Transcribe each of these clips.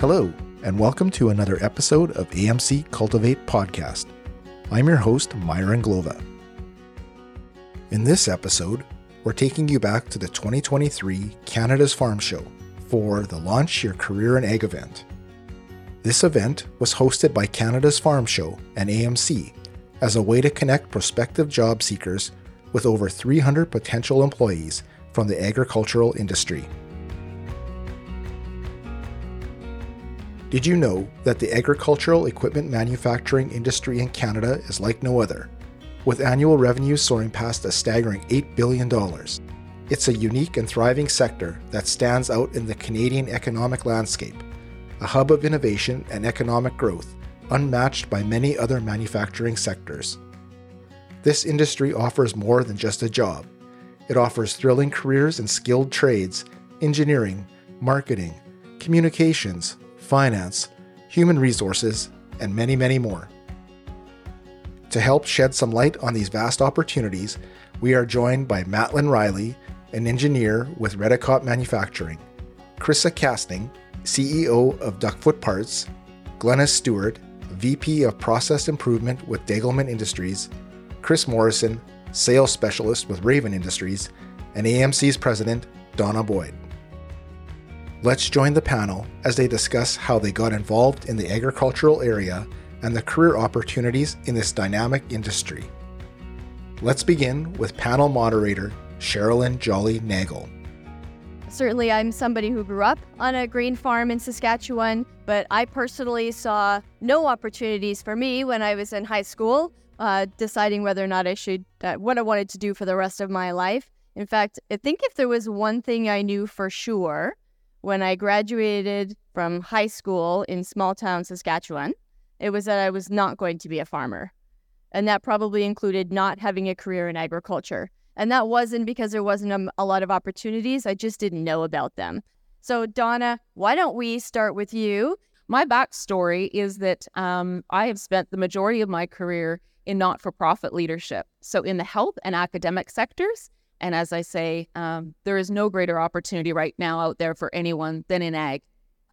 Hello, and welcome to another episode of AMC Cultivate Podcast. I'm your host, Myron Glova. In this episode, we're taking you back to the 2023 Canada's Farm Show for the Launch Your Career in Ag event. This event was hosted by Canada's Farm Show and AMC as a way to connect prospective job seekers with over 300 potential employees from the agricultural industry. Did you know that the agricultural equipment manufacturing industry in Canada is like no other, with annual revenues soaring past a staggering $8 billion? It's a unique and thriving sector that stands out in the Canadian economic landscape, a hub of innovation and economic growth unmatched by many other manufacturing sectors. This industry offers more than just a job. It offers thrilling careers in skilled trades, engineering, marketing, communications, finance, human resources, and many, many more. To help shed some light on these vast opportunities, we are joined by Mattland Riley, an engineer with Redekop Manufacturing, Krissa Casting, CEO of Duckfoot Parts, Glennis Stewart, VP of Process Improvement with Degelman Industries, Chris Morrison, Sales Specialist with Raven Industries, and AMC's President, Donna Boyd. Let's join the panel as they discuss how they got involved in the agricultural area and the career opportunities in this dynamic industry. Let's begin with panel moderator Sherilyn Jolly Nagel. Certainly, I'm somebody who grew up on a grain farm in Saskatchewan, but I personally saw no opportunities for me when I was in high school, uh, deciding whether or not I should, uh, what I wanted to do for the rest of my life. In fact, I think if there was one thing I knew for sure, when I graduated from high school in small town Saskatchewan, it was that I was not going to be a farmer. And that probably included not having a career in agriculture. And that wasn't because there wasn't a, a lot of opportunities, I just didn't know about them. So, Donna, why don't we start with you? My backstory is that um, I have spent the majority of my career in not for profit leadership. So, in the health and academic sectors, and as I say, um, there is no greater opportunity right now out there for anyone than in ag.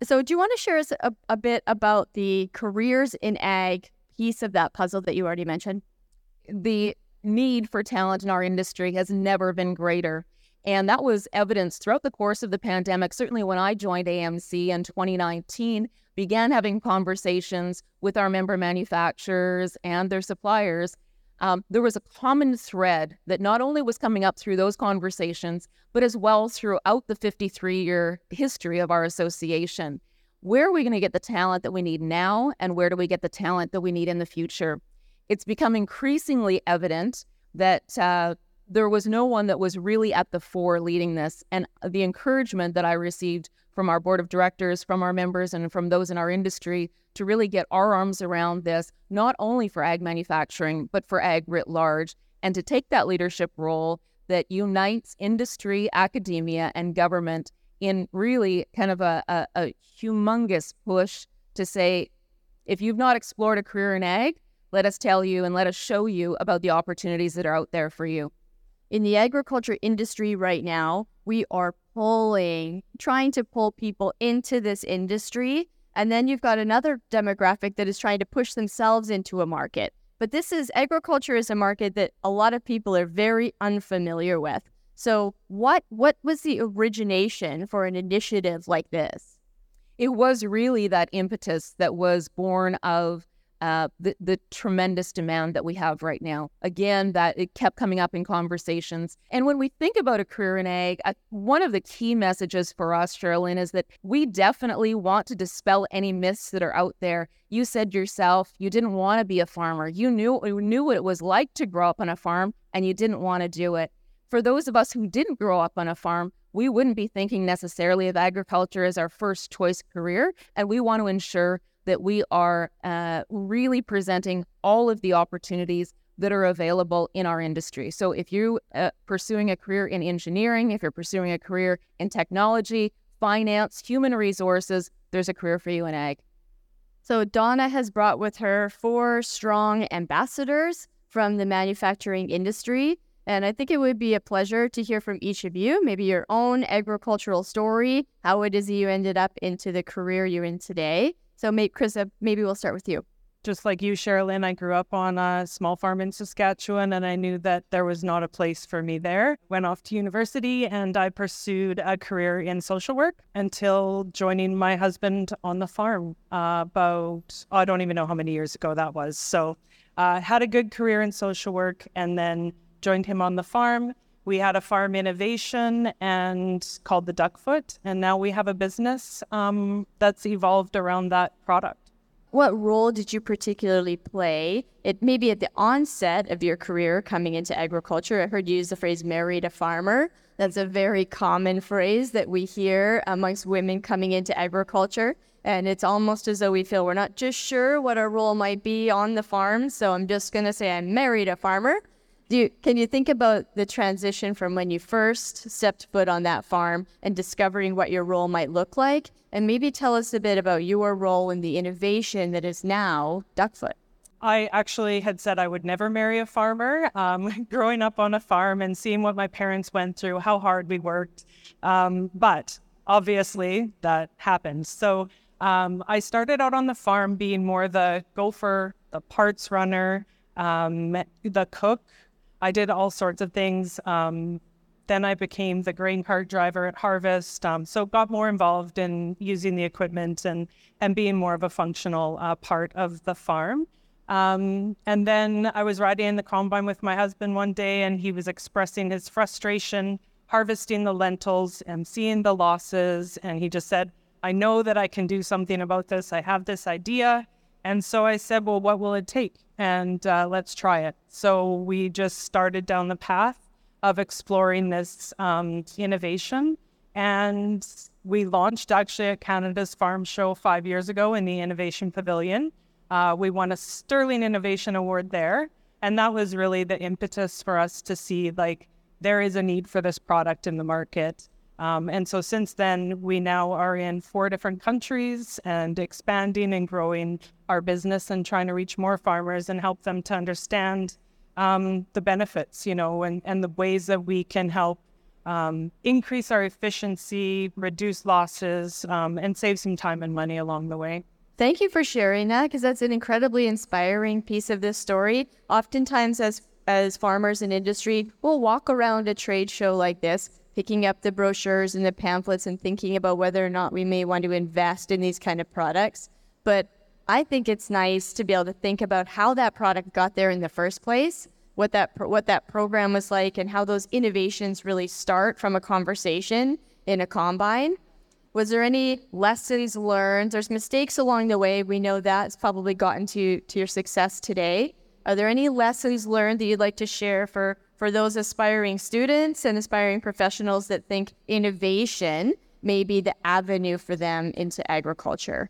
So, do you want to share us a, a bit about the careers in ag piece of that puzzle that you already mentioned? The need for talent in our industry has never been greater. And that was evidenced throughout the course of the pandemic. Certainly, when I joined AMC in 2019, began having conversations with our member manufacturers and their suppliers um, there was a common thread that not only was coming up through those conversations, but as well throughout the 53 year history of our association. Where are we going to get the talent that we need now, and where do we get the talent that we need in the future? It's become increasingly evident that uh, there was no one that was really at the fore leading this. And the encouragement that I received from our board of directors, from our members, and from those in our industry to really get our arms around this, not only for ag manufacturing, but for ag writ large, and to take that leadership role that unites industry, academia, and government in really kind of a, a, a humongous push to say, if you've not explored a career in ag, let us tell you and let us show you about the opportunities that are out there for you. In the agriculture industry right now, we are pulling, trying to pull people into this industry. And then you've got another demographic that is trying to push themselves into a market. But this is agriculture is a market that a lot of people are very unfamiliar with. So what what was the origination for an initiative like this? It was really that impetus that was born of uh, the, the tremendous demand that we have right now. Again, that it kept coming up in conversations. And when we think about a career in ag, uh, one of the key messages for us, Sherilyn, is that we definitely want to dispel any myths that are out there. You said yourself you didn't want to be a farmer. You knew you knew what it was like to grow up on a farm, and you didn't want to do it. For those of us who didn't grow up on a farm, we wouldn't be thinking necessarily of agriculture as our first choice career, and we want to ensure that we are uh, really presenting all of the opportunities that are available in our industry. So if you're uh, pursuing a career in engineering, if you're pursuing a career in technology, finance, human resources, there's a career for you in ag. So Donna has brought with her four strong ambassadors from the manufacturing industry. And I think it would be a pleasure to hear from each of you, maybe your own agricultural story, how it is you ended up into the career you're in today. So, maybe, Chris, maybe we'll start with you just like you, Sherilyn, I grew up on a small farm in Saskatchewan and I knew that there was not a place for me there. Went off to university and I pursued a career in social work until joining my husband on the farm uh, about, oh, I don't even know how many years ago that was. So, uh, had a good career in social work and then joined him on the farm. We had a farm innovation and called the Duckfoot, and now we have a business um, that's evolved around that product. What role did you particularly play? It maybe at the onset of your career coming into agriculture. I heard you use the phrase "married a farmer." That's a very common phrase that we hear amongst women coming into agriculture. And it's almost as though we feel we're not just sure what our role might be on the farm. So I'm just going to say I married a farmer. Do you, can you think about the transition from when you first stepped foot on that farm and discovering what your role might look like? And maybe tell us a bit about your role in the innovation that is now Duckfoot. I actually had said I would never marry a farmer. Um, growing up on a farm and seeing what my parents went through, how hard we worked. Um, but obviously, that happened. So um, I started out on the farm being more the gopher, the parts runner, um, the cook, I did all sorts of things. Um, then I became the grain cart driver at Harvest. Um, so got more involved in using the equipment and and being more of a functional uh, part of the farm. Um, and then I was riding in the combine with my husband one day, and he was expressing his frustration harvesting the lentils and seeing the losses. And he just said, "I know that I can do something about this. I have this idea." And so I said, "Well, what will it take?" and uh, let's try it. So we just started down the path of exploring this um, innovation. And we launched actually at Canada's Farm Show five years ago in the Innovation Pavilion. Uh, we won a Sterling Innovation Award there. And that was really the impetus for us to see like there is a need for this product in the market. Um, and so since then, we now are in four different countries and expanding and growing our business and trying to reach more farmers and help them to understand um, the benefits, you know, and, and the ways that we can help um, increase our efficiency, reduce losses, um, and save some time and money along the way. Thank you for sharing that because that's an incredibly inspiring piece of this story. Oftentimes, as as farmers in industry, we'll walk around a trade show like this picking up the brochures and the pamphlets and thinking about whether or not we may want to invest in these kind of products. But I think it's nice to be able to think about how that product got there in the first place, what that what that program was like, and how those innovations really start from a conversation in a combine. Was there any lessons learned? There's mistakes along the way. We know that's probably gotten to to your success today. Are there any lessons learned that you'd like to share for for those aspiring students and aspiring professionals that think innovation may be the avenue for them into agriculture?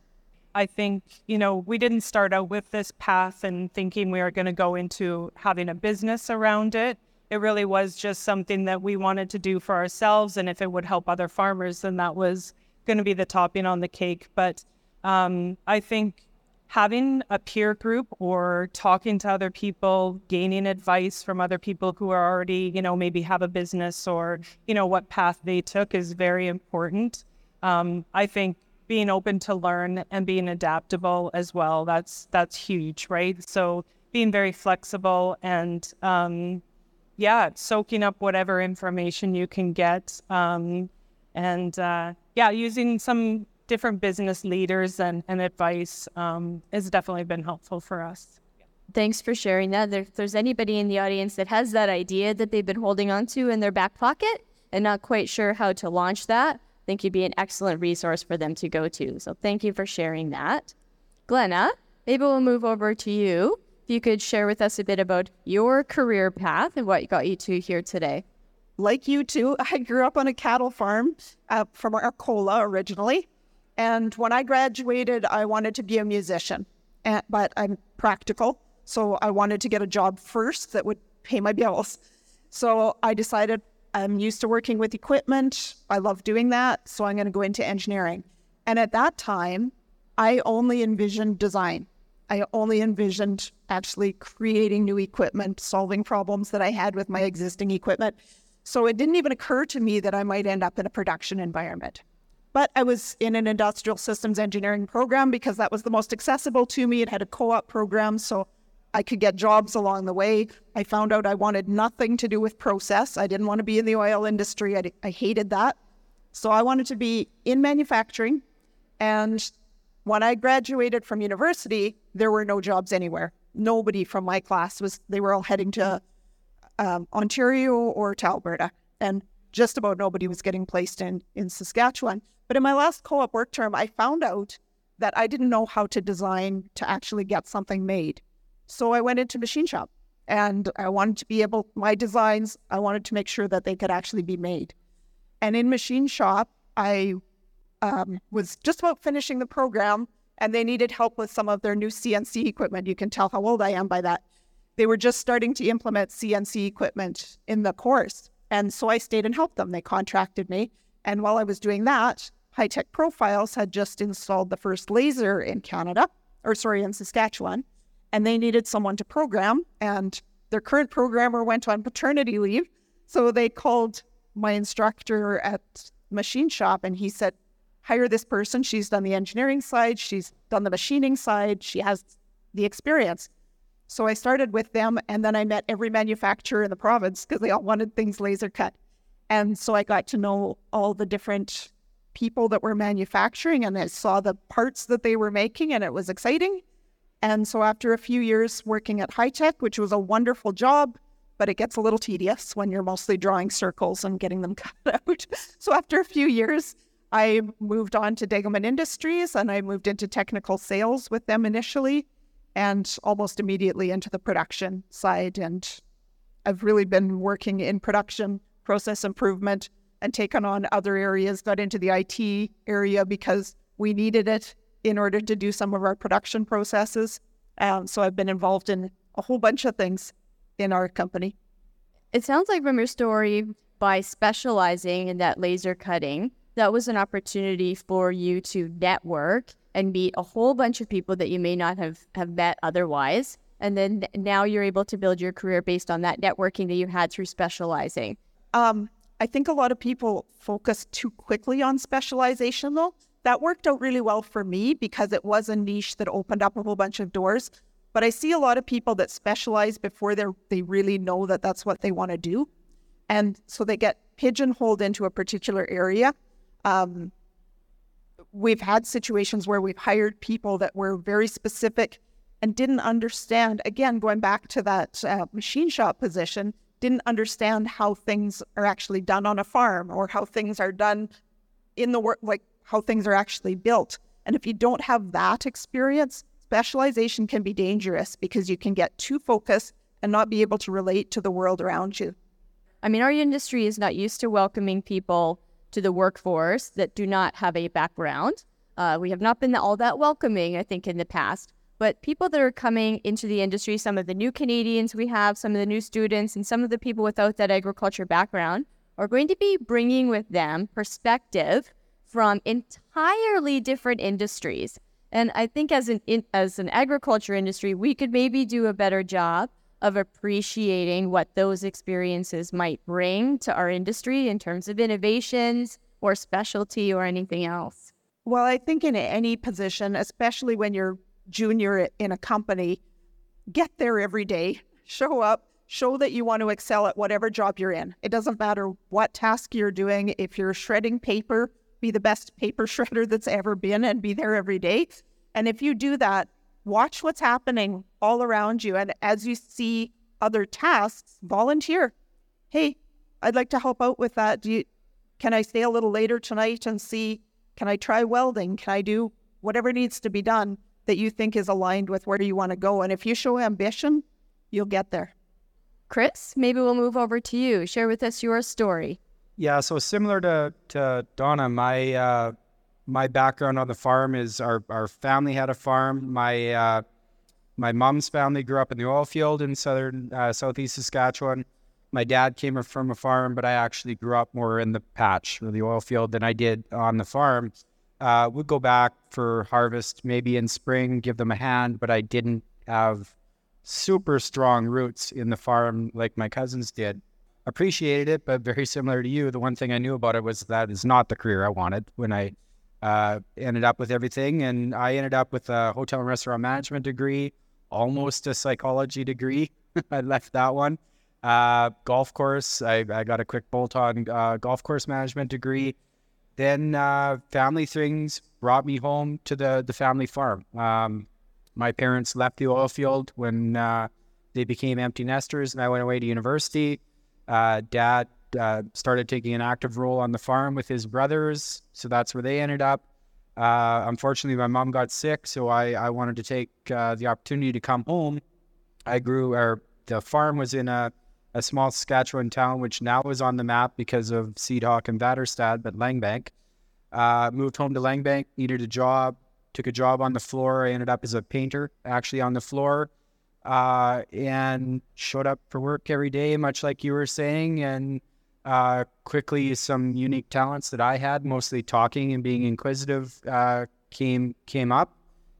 I think, you know, we didn't start out with this path and thinking we are going to go into having a business around it. It really was just something that we wanted to do for ourselves. And if it would help other farmers, then that was going to be the topping on the cake. But um, I think having a peer group or talking to other people, gaining advice from other people who are already, you know, maybe have a business or, you know, what path they took is very important. Um, I think being open to learn and being adaptable as well, that's that's huge, right? So being very flexible and um, yeah, soaking up whatever information you can get. Um, and uh, yeah, using some different business leaders and, and advice um, has definitely been helpful for us. Thanks for sharing that. If there's anybody in the audience that has that idea that they've been holding on to in their back pocket and not quite sure how to launch that, I think you'd be an excellent resource for them to go to. So thank you for sharing that. Glenna, maybe we'll move over to you. If you could share with us a bit about your career path and what got you to here today. Like you too, I grew up on a cattle farm uh, from Arcola originally. And when I graduated, I wanted to be a musician, but I'm practical. So I wanted to get a job first that would pay my bills. So I decided I'm used to working with equipment. I love doing that. So I'm going to go into engineering. And at that time, I only envisioned design. I only envisioned actually creating new equipment, solving problems that I had with my existing equipment. So it didn't even occur to me that I might end up in a production environment. But I was in an industrial systems engineering program because that was the most accessible to me. It had a co op program, so I could get jobs along the way. I found out I wanted nothing to do with process. I didn't want to be in the oil industry, I, I hated that. So I wanted to be in manufacturing. And when I graduated from university, there were no jobs anywhere. Nobody from my class was, they were all heading to um, Ontario or to Alberta. And just about nobody was getting placed in, in Saskatchewan. But in my last co op work term, I found out that I didn't know how to design to actually get something made. So I went into machine shop and I wanted to be able, my designs, I wanted to make sure that they could actually be made. And in machine shop, I um, was just about finishing the program and they needed help with some of their new CNC equipment. You can tell how old I am by that. They were just starting to implement CNC equipment in the course. And so I stayed and helped them. They contracted me. And while I was doing that, High Tech Profiles had just installed the first laser in Canada, or sorry, in Saskatchewan, and they needed someone to program. And their current programmer went on paternity leave. So they called my instructor at machine shop and he said, hire this person. She's done the engineering side, she's done the machining side, she has the experience. So I started with them and then I met every manufacturer in the province because they all wanted things laser cut. And so I got to know all the different people that were manufacturing and I saw the parts that they were making and it was exciting. And so after a few years working at High Tech, which was a wonderful job, but it gets a little tedious when you're mostly drawing circles and getting them cut out. so after a few years, I moved on to Degelman Industries and I moved into technical sales with them initially and almost immediately into the production side. And I've really been working in production, process improvement, and taken on other areas, got into the IT area because we needed it in order to do some of our production processes. Um, so I've been involved in a whole bunch of things in our company. It sounds like from your story, by specializing in that laser cutting, that was an opportunity for you to network and meet a whole bunch of people that you may not have, have met otherwise. And then now you're able to build your career based on that networking that you had through specializing. Um, I think a lot of people focus too quickly on specialization, though. That worked out really well for me because it was a niche that opened up a whole bunch of doors. But I see a lot of people that specialize before they they really know that that's what they want to do, and so they get pigeonholed into a particular area. Um, we've had situations where we've hired people that were very specific and didn't understand. Again, going back to that uh, machine shop position, didn't understand how things are actually done on a farm or how things are done in the work, like how things are actually built. And if you don't have that experience, specialization can be dangerous because you can get too focused and not be able to relate to the world around you. I mean, our industry is not used to welcoming people to the workforce that do not have a background. Uh, we have not been all that welcoming, I think, in the past. But people that are coming into the industry, some of the new Canadians we have, some of the new students, and some of the people without that agriculture background are going to be bringing with them perspective from entirely different industries. And I think as an in, as an agriculture industry, we could maybe do a better job of appreciating what those experiences might bring to our industry in terms of innovations or specialty or anything else. Well, I think in any position, especially when you're junior in a company, get there every day, show up, show that you want to excel at whatever job you're in. It doesn't matter what task you're doing. If you're shredding paper, be the best paper shredder that's ever been and be there every day. And if you do that, watch what's happening all around you. And as you see other tasks, volunteer. Hey, I'd like to help out with that. Do you, can I stay a little later tonight and see? Can I try welding? Can I do whatever needs to be done that you think is aligned with where you want to go? And if you show ambition, you'll get there. Chris, maybe we'll move over to you. Share with us your story. Yeah, so similar to, to Donna, my uh, my background on the farm is our, our family had a farm. My uh, my mom's family grew up in the oil field in southern uh, southeast Saskatchewan. My dad came from a farm, but I actually grew up more in the patch or the oil field than I did on the farm. Uh, would go back for harvest maybe in spring, give them a hand, but I didn't have super strong roots in the farm like my cousins did. Appreciated it, but very similar to you, the one thing I knew about it was that is not the career I wanted when I uh, ended up with everything. And I ended up with a hotel and restaurant management degree, almost a psychology degree. I left that one. Uh, golf course, I, I got a quick bolt on uh, golf course management degree. Then uh, family things brought me home to the, the family farm. Um, my parents left the oil field when uh, they became empty nesters, and I went away to university. Uh, dad uh, started taking an active role on the farm with his brothers, so that's where they ended up. Uh, unfortunately, my mom got sick, so I, I wanted to take uh, the opportunity to come home. I grew, or the farm was in a, a small Saskatchewan town, which now is on the map because of Seedhawk and Vaderstad, but Langbank. Uh, moved home to Langbank, needed a job, took a job on the floor. I ended up as a painter, actually on the floor, uh, and showed up for work every day, much like you were saying, and uh, quickly some unique talents that I had, mostly talking and being inquisitive, uh, came came up.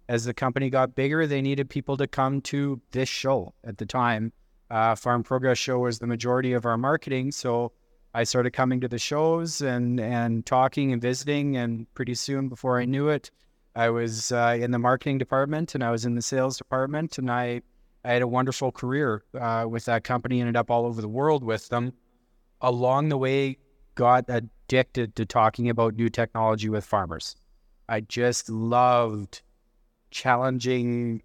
As the company got bigger, they needed people to come to this show at the time. Uh, Farm Progress Show was the majority of our marketing, so I started coming to the shows and and talking and visiting, and pretty soon, before I knew it, I was uh, in the marketing department and I was in the sales department, and I I had a wonderful career uh, with that company. Ended up all over the world with them. Along the way, got addicted to talking about new technology with farmers. I just loved challenging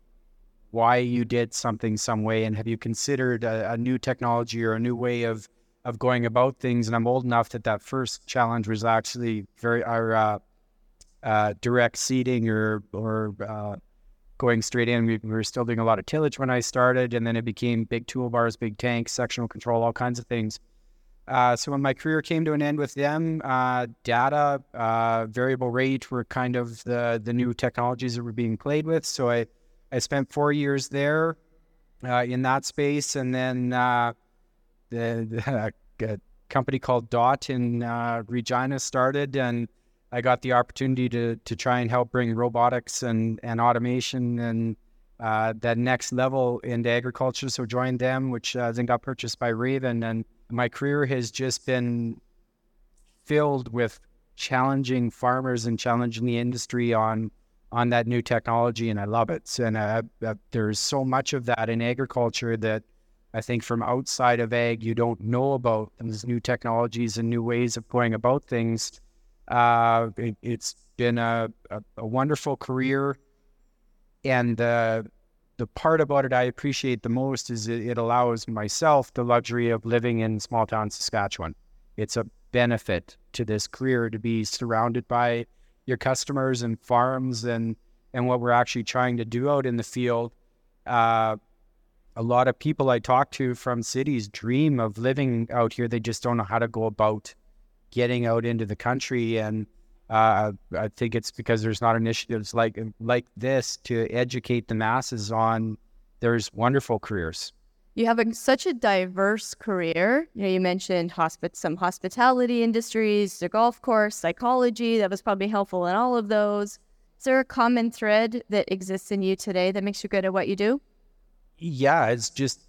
why you did something some way and have you considered a, a, new technology or a new way of of going about things? And i'm old enough that that first challenge was actually very our uh, uh, direct seeding or or uh, going straight in. We, we, were still doing a lot of tillage when i started and then it became big toolbars big tanks sectional control all kinds of things uh, so when my career came to an end with them, uh, data, uh, variable rate were kind of the the new technologies that were being played with. So I I spent four years there uh, in that space, and then uh, the, the company called Dot in uh, Regina started, and I got the opportunity to to try and help bring robotics and and automation and that next level into agriculture. So joined them, which then got purchased by Raven and my career has just been filled with challenging farmers and challenging the industry on on that new technology, and I love it. And uh, uh, there's so much of that in agriculture that I think from outside of ag you don't know about these new technologies and new ways of going about things. Uh, it, has been a, a, a, wonderful career, and uh, the part about it I appreciate the most is it, allows myself the luxury of living in small town Saskatchewan. It's a benefit to this career to be surrounded by your customers and farms and and what we're actually trying to do out in the field. Uh, a lot of people I talk to from cities dream of living out here. They just don't know how to go about getting out into the country and uh, I think it's because there's not initiatives like like this to educate the masses on there's wonderful careers. You have a, such a diverse career. You know, you mentioned hospi- some hospitality industries, the golf course, psychology. That was probably helpful in all of those. Is there a common thread that exists in you today that makes you good at what you do? Yeah, it's just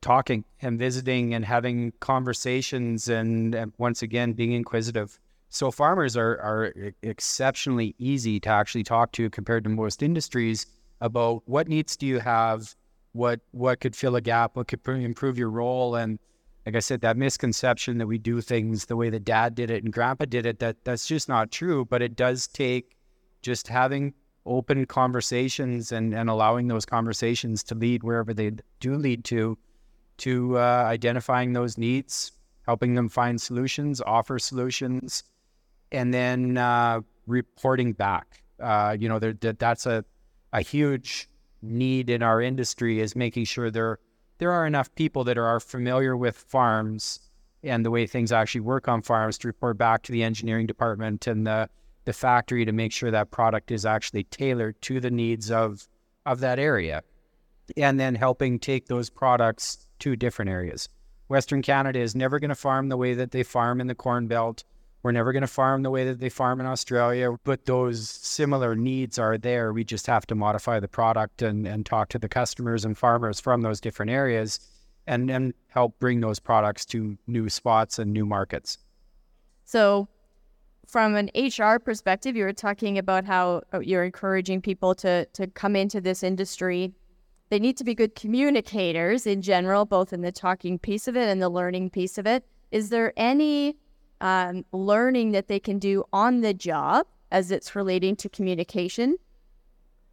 talking and visiting and having conversations and, and once again being inquisitive. So farmers are are exceptionally easy to actually talk to compared to most industries about what needs do you have, what what could fill a gap, what could improve your role, and like I said, that misconception that we do things the way that Dad did it and Grandpa did it that that's just not true. But it does take just having open conversations and and allowing those conversations to lead wherever they do lead to, to uh, identifying those needs, helping them find solutions, offer solutions and then uh, reporting back. Uh, you know, there, that that's a a huge need in our industry is making sure there there are enough people that are familiar with farms and the way things actually work on farms to report back to the engineering department and the the factory to make sure that product is actually tailored to the needs of of that area. And then helping take those products to different areas. Western canada is never going to farm the way that they farm in the corn belt We're never going to farm the way that they farm in Australia, but those similar needs are there. We just have to modify the product and, and talk to the customers and farmers from those different areas and, and help bring those products to new spots and new markets. So, from an HR perspective, you were talking about how uh, you're encouraging people to, to come into this industry. They need to be good communicators in general, both in the talking piece of it and the learning piece of it. Is there any um, learning that they can do on the job as it's relating to communication?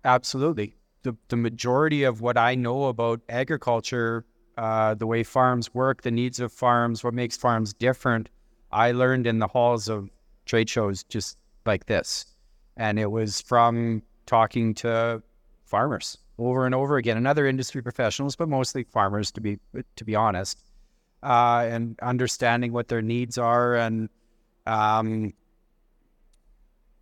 Absolutely. The, the majority of what I know about agriculture, uh, the way farms work, the needs of farms, what makes farms different, I learned in the halls of trade shows just like this. And it was from talking to farmers over and over again and other industry professionals, but mostly farmers to be to be honest uh, and understanding what their needs are and um,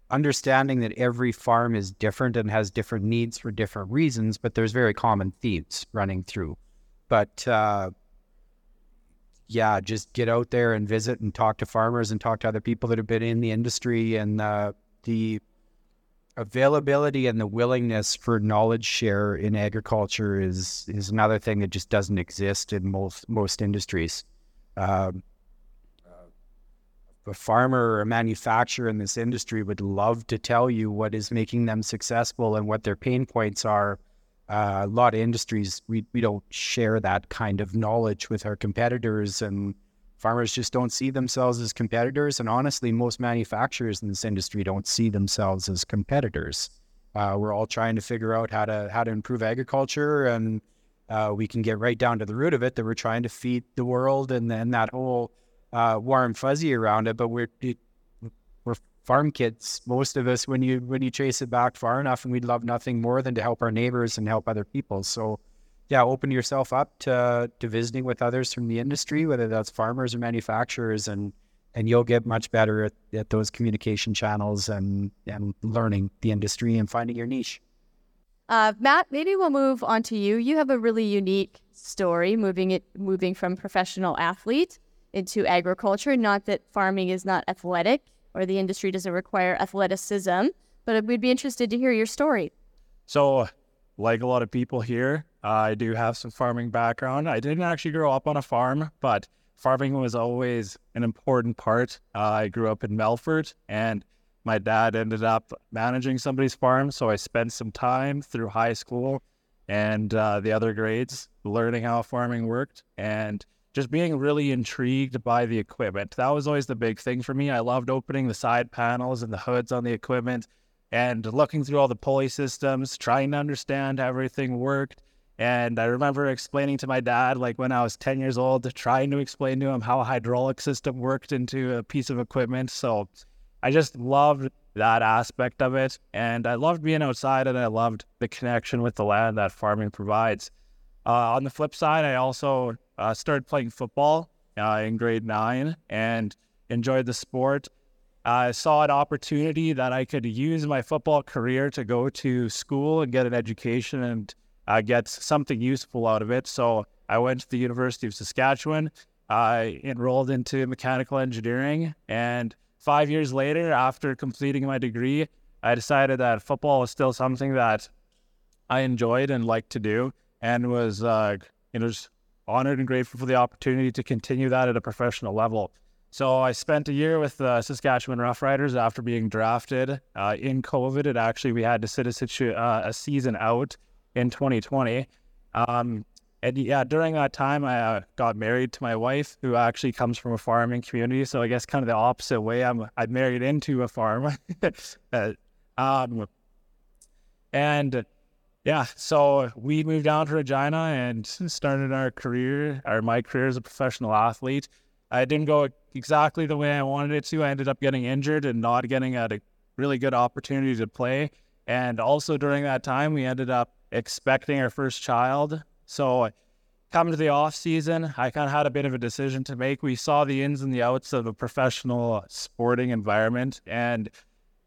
understanding that every farm is different and has different needs for different reasons, but there's very common themes running through. But uh, yeah, just get out there and visit and talk to farmers and talk to other people that have been in the industry and uh, the availability and the willingness for knowledge share in agriculture is is another thing that just doesn't exist in most most industries. Um, a farmer or a manufacturer in this industry would love to tell you what is making them successful and what their pain points are. Uh, a lot of industries we we don't share that kind of knowledge with our competitors and farmers just don't see themselves as competitors. And honestly, most manufacturers in this industry don't see themselves as competitors. Uh, we're all trying to figure out how to how to improve agriculture, and uh, we can get right down to the root of it that we're trying to feed the world, and then that whole uh, warm fuzzy around it. But we're we're farm kids, most of us. When you when you trace it back far enough, and we'd love nothing more than to help our neighbors and help other people. So yeah, open yourself up to to visiting with others from the industry, whether that's farmers or manufacturers, and and you'll get much better at, at those communication channels and and learning the industry and finding your niche. Uh, Matt, maybe we'll move on to you. You have a really unique story, moving it moving from professional athlete into agriculture. Not that farming is not athletic or the industry doesn't require athleticism, but we'd be interested to hear your story. So, like a lot of people here, I do have some farming background. I didn't actually grow up on a farm, but farming was always an important part. Uh, I grew up in Melfort, and my dad ended up managing somebody's farm. So I spent some time through high school and uh, the other grades learning how farming worked and just being really intrigued by the equipment. That was always the big thing for me. I loved opening the side panels and the hoods on the equipment and looking through all the pulley systems, trying to understand how everything worked and I remember explaining to my dad, like when I was 10 years old, trying to explain to him how a hydraulic system worked into a piece of equipment. So I just loved that aspect of it. And I loved being outside and I loved the connection with the land that farming provides. Uh, on the flip side, I also uh, started playing football uh, in grade nine and enjoyed the sport. I saw an opportunity that I could use my football career to go to school and get an education and uh, get something useful out of it. So I went to the University of Saskatchewan. I enrolled into mechanical engineering. And five years later, after completing my degree, I decided that football was still something that I enjoyed and liked to do and was, uh, you know, honored and grateful for the opportunity to continue that at a professional level. So I spent a year with the Saskatchewan Roughriders after being drafted. Uh, in COVID, it actually we had to sit a, situ- uh, a season out in 2020. Um, and yeah, during that time, I uh, got married to my wife, who actually comes from a farming community. So I guess kind of the opposite way. I'm I married into a farm. Uh, um, and yeah, so we moved down to Regina and started our career, or my career as a professional athlete. I didn't go exactly the way I wanted it to. I ended up getting injured and not getting a really good opportunity to play. And also during that time, we ended up expecting our first child. So coming to the off season, I kind of had a bit of a decision to make. We saw the ins and the outs of a professional sporting environment, and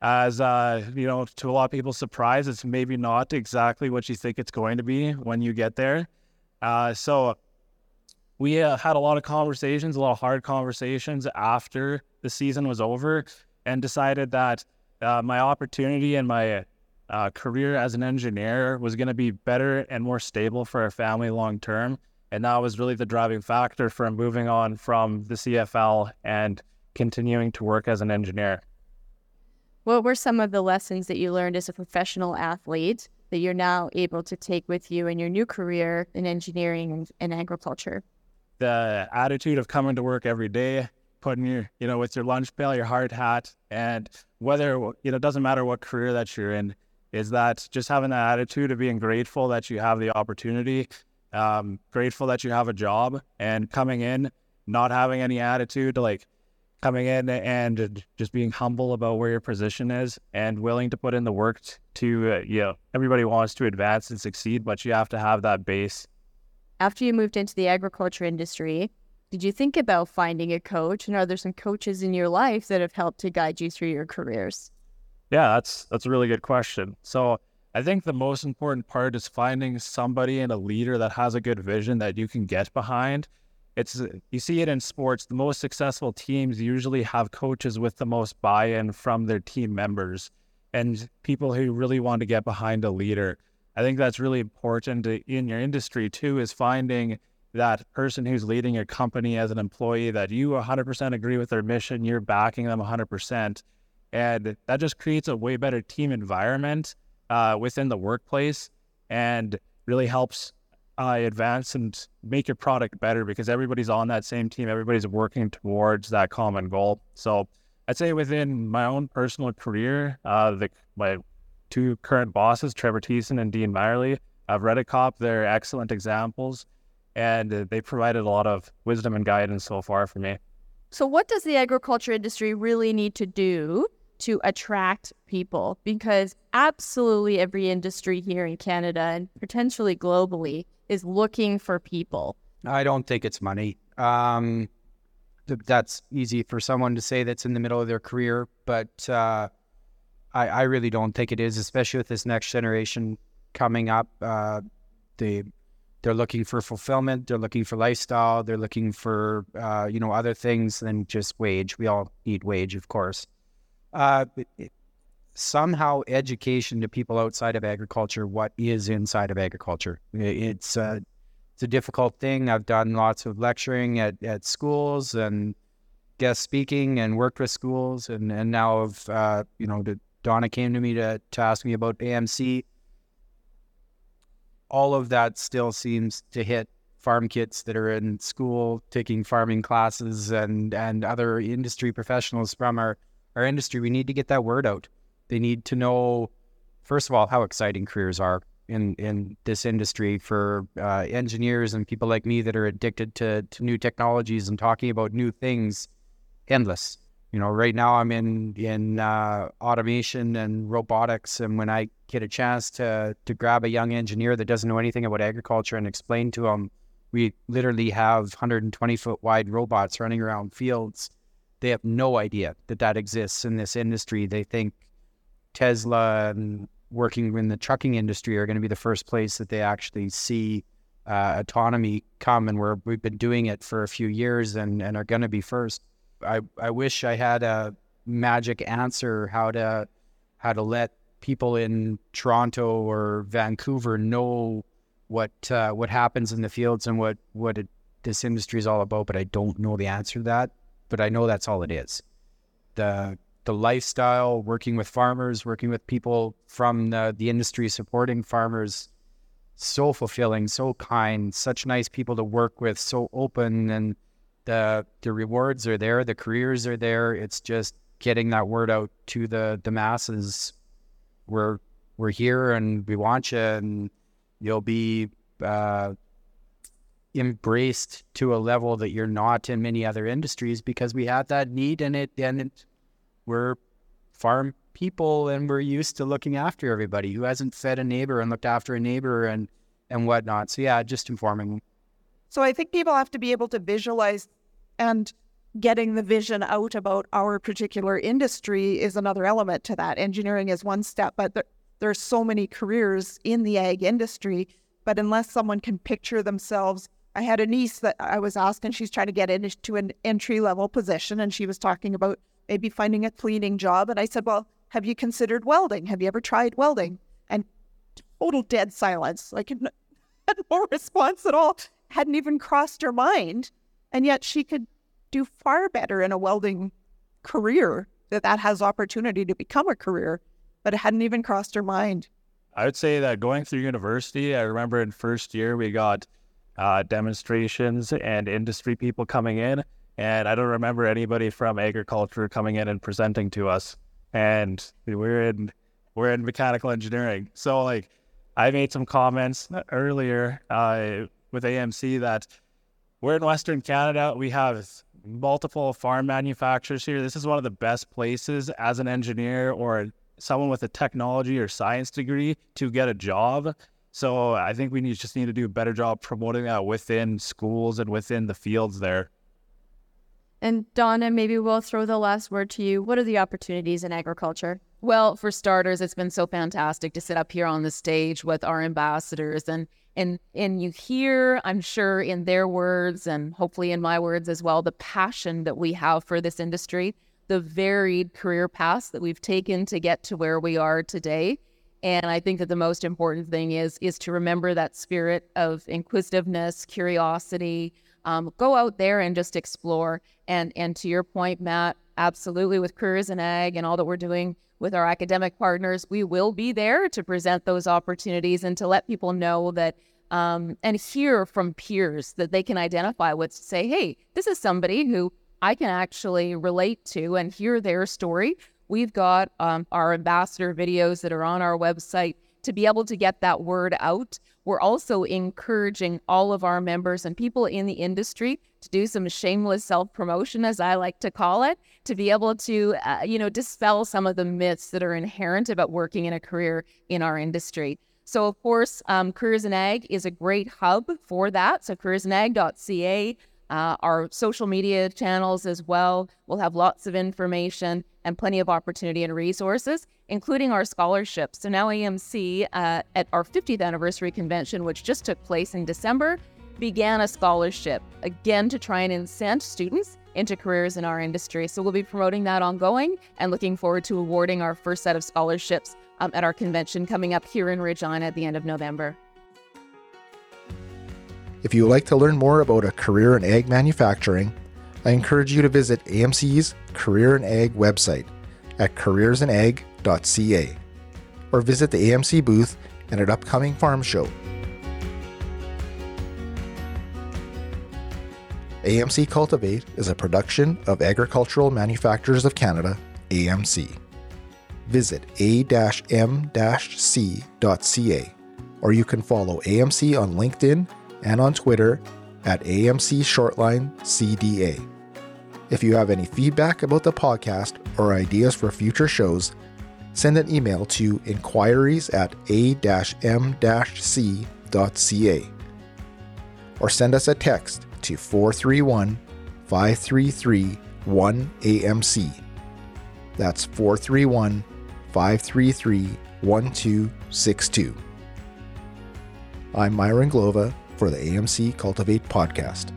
as uh, you know, to a lot of people's surprise, it's maybe not exactly what you think it's going to be when you get there. Uh, so we uh, had a lot of conversations, a lot of hard conversations after the season was over, and decided that uh, my opportunity and my uh, career as an engineer was going to be better and more stable for our family long term. And that was really the driving factor for moving on from the CFL and continuing to work as an engineer. What were some of the lessons that you learned as a professional athlete that you're now able to take with you in your new career in engineering and, and agriculture? The attitude of coming to work every day, putting your, you know, with your lunch pail, your hard hat, and whether, you know, it doesn't matter what career that you're in, is that just having that attitude of being grateful that you have the opportunity, um, grateful that you have a job, and coming in, not having any attitude, to like coming in and just being humble about where your position is and willing to put in the work to, uh, you know, everybody wants to advance and succeed, but you have to have that base. After you moved into the agriculture industry, did you think about finding a coach? And are there some coaches in your life that have helped to guide you through your careers? Yeah, that's that's a really good question. So I think the most important part is finding somebody and a leader that has a good vision that you can get behind it's you see it in sports the most successful teams usually have coaches with the most buy-in from their team members and people who really want to get behind a leader i think that's really important in your industry too is finding that person who's leading your company as an employee that you 100% agree with their mission you're backing them 100% and that just creates a way better team environment uh, within the workplace and really helps uh, advance and make your product better because everybody's on that same team. Everybody's working towards that common goal. So I'd say within my own personal career, uh, the, my two current bosses, Trevor Thiessen and Dean Meyerly, of Redekop, they're excellent examples and they provided a lot of wisdom and guidance so far for me. So, what does the agriculture industry really need to do to attract people? Because absolutely every industry here in Canada and potentially globally is looking for people? I don't think it's money. Um, th- that's easy for someone to say that's in the middle of their career, but uh, I, I, really don't think it is, especially with this next generation coming up. Uh, they they're looking for fulfillment, they're looking for lifestyle, they're looking for uh, you know other things than just wage. We all need wage, of course. Uh, it, somehow education to people outside of agriculture what is inside of agriculture. It's uh, it's a difficult thing. I've done lots of lecturing at, at schools and guest speaking and worked with schools and, and now of uh, you know the, Donna came to me to, to ask me about AMC. All of that still seems to hit farm kids that are in school taking farming classes and and other industry professionals from our, our industry. We need to get that word out. They need to know, first of all, how exciting careers are in in this industry for uh, engineers and people like me that are addicted to to new technologies and talking about new things. Endless. You know, right now I'm in in uh, automation and robotics, and when I get a chance to to grab a young engineer that doesn't know anything about agriculture and explain to them, we literally have 120 foot wide robots running around fields. They have no idea that that exists in this industry. They think Tesla and working in the trucking industry are going to be the first place that they actually see uh, autonomy come, and we're, we've been doing it for a few years and, and are going to be first. I, I wish I had a magic answer how to how to let people in Toronto or Vancouver know what uh, what happens in the fields and what what it, this industry is all about. But I don't know the answer to that. But I know that's all it is. The the lifestyle, working with farmers, working with people from the, the industry supporting farmers, so fulfilling, so kind, such nice people to work with, so open, and the the rewards are there, the careers are there. It's just getting that word out to the the masses. We're we're here and we want you, and you'll be uh, embraced to a level that you're not in many other industries because we have that need and it and it we're farm people and we're used to looking after everybody who hasn't fed a neighbor and looked after a neighbor and and whatnot. So yeah, just informing. So I think people have to be able to visualize and getting the vision out about our particular industry is another element to that. Engineering is one step, but there, there's so many careers in the ag industry. But unless someone can picture themselves I had a niece that I was asking, she's trying to get into an entry level position, and she was talking about maybe finding a cleaning job. And I said, Well, have you considered welding? Have you ever tried welding? And total dead silence, like no response at all, hadn't even crossed her mind. And yet she could do far better in a welding career that that has opportunity to become a career, but it hadn't even crossed her mind. I would say that going through university, I remember in first year we got uh, demonstrations and industry people coming in, and I don't remember anybody from agriculture coming in and presenting to us. And we're in we're in mechanical engineering, so like I made some comments earlier uh, with AMC that we're in Western Canada. We have multiple farm manufacturers here. This is one of the best places as an engineer or someone with a technology or science degree to get a job. So I think we need, just need to do a better job promoting that within schools and within the fields there. And Donna, maybe we'll throw the last word to you. What are the opportunities in agriculture? Well, for starters, it's been so fantastic to sit up here on the stage with our ambassadors and and and you hear, I'm sure, in their words and hopefully in my words as well, the passion that we have for this industry, the varied career paths that we've taken to get to where we are today. And I think that the most important thing is is to remember that spirit of inquisitiveness, curiosity. Um, go out there and just explore. And and to your point, Matt, absolutely with careers in ag and all that we're doing with our academic partners, we will be there to present those opportunities and to let people know that um, and hear from peers that they can identify with. Say, hey, this is somebody who I can actually relate to and hear their story We've got um, our ambassador videos that are on our website to be able to get that word out. We're also encouraging all of our members and people in the industry to do some shameless self promotion, as I like to call it, to be able to, uh, you know, dispel some of the myths that are inherent about working in a career in our industry. So, of course, um, Careers in Ag is a great hub for that. So, careersinag.ca uh, our social media channels as well will have lots of information and plenty of opportunity and resources, including our scholarships. So now AMC, uh, at our 50th anniversary convention, which just took place in December, began a scholarship again to try and incent students into careers in our industry. So we'll be promoting that ongoing and looking forward to awarding our first set of scholarships um, at our convention coming up here in Regina at the end of November. If you would like to learn more about a career in ag manufacturing, I encourage you to visit AMC's Career in Ag website at careersinag.ca or visit the AMC booth at an upcoming farm show. AMC Cultivate is a production of Agricultural Manufacturers of Canada, AMC. Visit a-m-c.ca or you can follow AMC on LinkedIn and on Twitter at AMC Shortline CDA. If you have any feedback about the podcast or ideas for future shows, send an email to inquiries at a-m-c.ca or send us a text to 431 533 1AMC. That's 431 533 1262. I'm Myron Glova for the AMC Cultivate podcast.